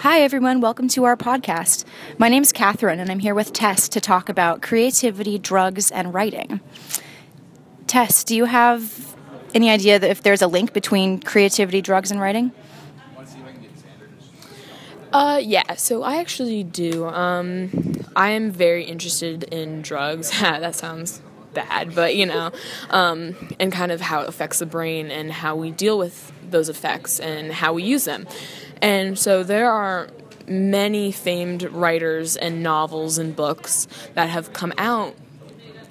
Hi, everyone. Welcome to our podcast. My name is Catherine, and I'm here with Tess to talk about creativity, drugs, and writing. Tess, do you have any idea that if there's a link between creativity, drugs, and writing? Uh, yeah, so I actually do. Um, I am very interested in drugs. that sounds bad, but you know, um, and kind of how it affects the brain and how we deal with those effects and how we use them. And so there are many famed writers and novels and books that have come out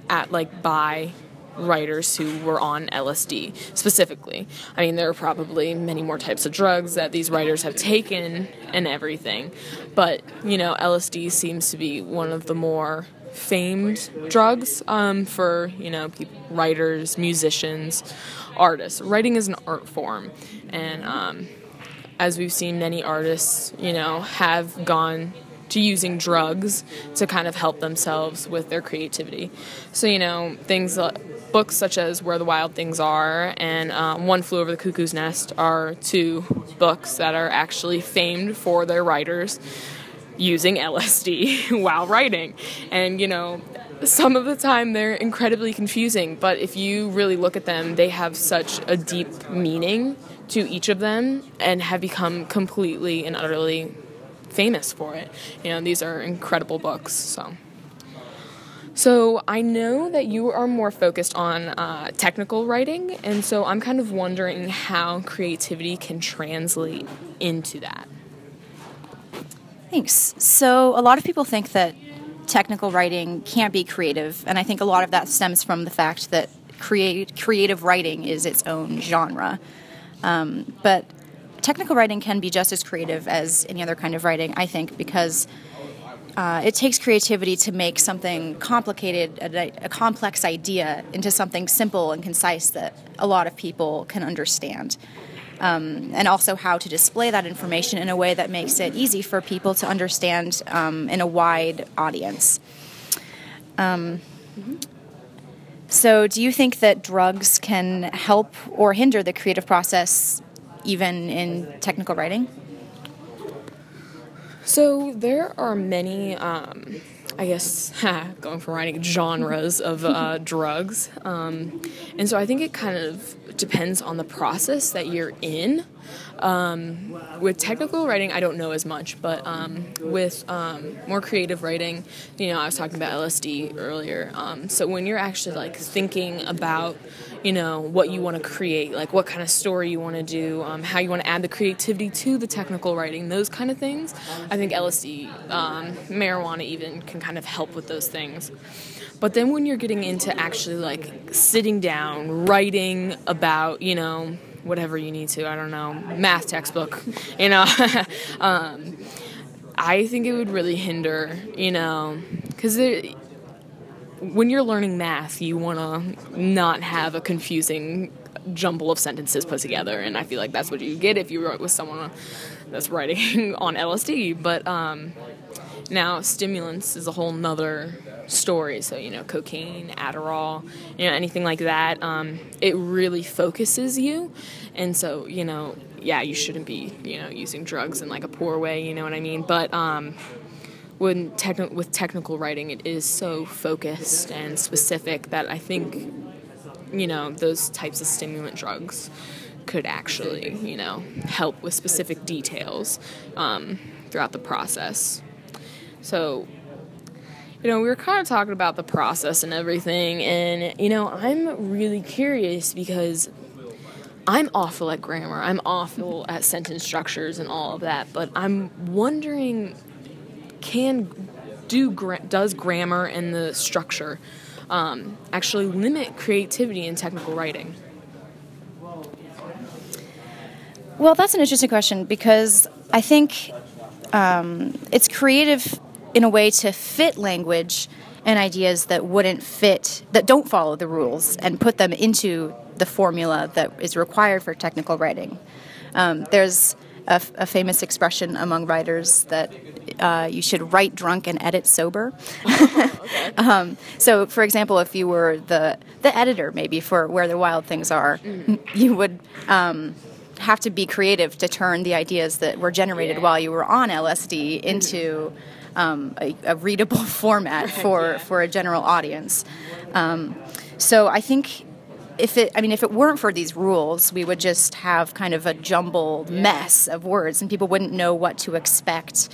at like by writers who were on LSD specifically. I mean, there are probably many more types of drugs that these writers have taken and everything, but you know, LSD seems to be one of the more famed drugs um, for you know writers, musicians, artists. Writing is an art form, and um, as we've seen, many artists you know have gone to using drugs to kind of help themselves with their creativity. So you know things. Like, Books such as Where the Wild Things Are and um, One Flew Over the Cuckoo's Nest are two books that are actually famed for their writers using LSD while writing. And, you know, some of the time they're incredibly confusing, but if you really look at them, they have such a deep meaning to each of them and have become completely and utterly famous for it. You know, these are incredible books, so. So I know that you are more focused on uh, technical writing, and so I'm kind of wondering how creativity can translate into that. Thanks. So, a lot of people think that technical writing can't be creative, and I think a lot of that stems from the fact that create, creative writing is its own genre. Um, but technical writing can be just as creative as any other kind of writing, I think, because uh, it takes creativity to make something complicated, a, a, complex idea, into something simple and concise that a lot of people can understand um, and also how to display that information in a way that makes it easy for people to understand um, in a wide audience. Um, so, do you think that drugs can help or hinder the creative process, even in technical writing? So, there are many. I guess, going from writing genres of uh, drugs. Um, and so I think it kind of depends on the process that you're in. Um, with technical writing, I don't know as much, but um, with um, more creative writing, you know, I was talking about LSD earlier. Um, so when you're actually like thinking about, you know, what you want to create, like what kind of story you want to do, um, how you want to add the creativity to the technical writing, those kind of things, I think LSD, um, marijuana even can kind of help with those things. But then when you're getting into actually like sitting down, writing about, you know, whatever you need to, I don't know, math textbook, you know, um, I think it would really hinder, you know, because when you're learning math, you want to not have a confusing jumble of sentences put together, and I feel like that's what you get if you wrote with someone that's writing on LSD. But um, now stimulants is a whole nother story. So, you know, cocaine, Adderall, you know, anything like that. Um, it really focuses you. And so, you know, yeah, you shouldn't be, you know, using drugs in like a poor way, you know what I mean? But um, when with technical writing, it is so focused and specific that I think, you know, those types of stimulant drugs could actually, you know, help with specific details um, throughout the process. So you know, we were kind of talking about the process and everything, and you know, I'm really curious because I'm awful at grammar. I'm awful at sentence structures and all of that, but I'm wondering can do does grammar and the structure um, actually limit creativity in technical writing? Well, that's an interesting question because I think um, it's creative in a way to fit language and ideas that wouldn't fit, that don't follow the rules, and put them into the formula that is required for technical writing. Um, there's a, a, famous expression among writers that uh, you should write drunk and edit sober. um, so, for example, if you were the the editor, maybe for Where the Wild Things Are, mm. you would. Um, have to be creative to turn the ideas that were generated Yeah. while you were on LSD into um, a, a readable format for, Yeah. for a general audience. Um, so I think if it, I mean, if it weren't for these rules, we would just have kind of a jumbled mess of words, and people wouldn't know what to expect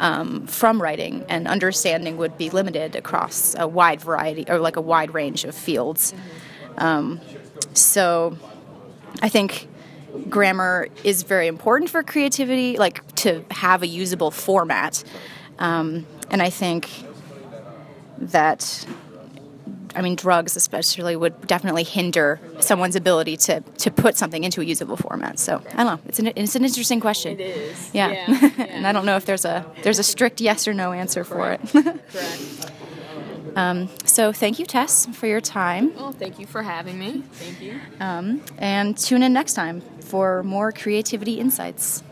um, from writing, and understanding would be limited across a wide variety or like a wide range of fields. Um, so I think grammar is very important for creativity, like to have a usable format. Um, and I think that, I mean, drugs especially would definitely hinder someone's ability to, to put something into a usable format. So I don't know. It's an, it's an interesting question. It is. Yeah. Yeah, and I don't know if there's a there's a strict yes or no answer for it. Correct. so thank you, Tess, for your time. Well, thank you for having me. Thank you. Um, and tune in next time for more creativity insights.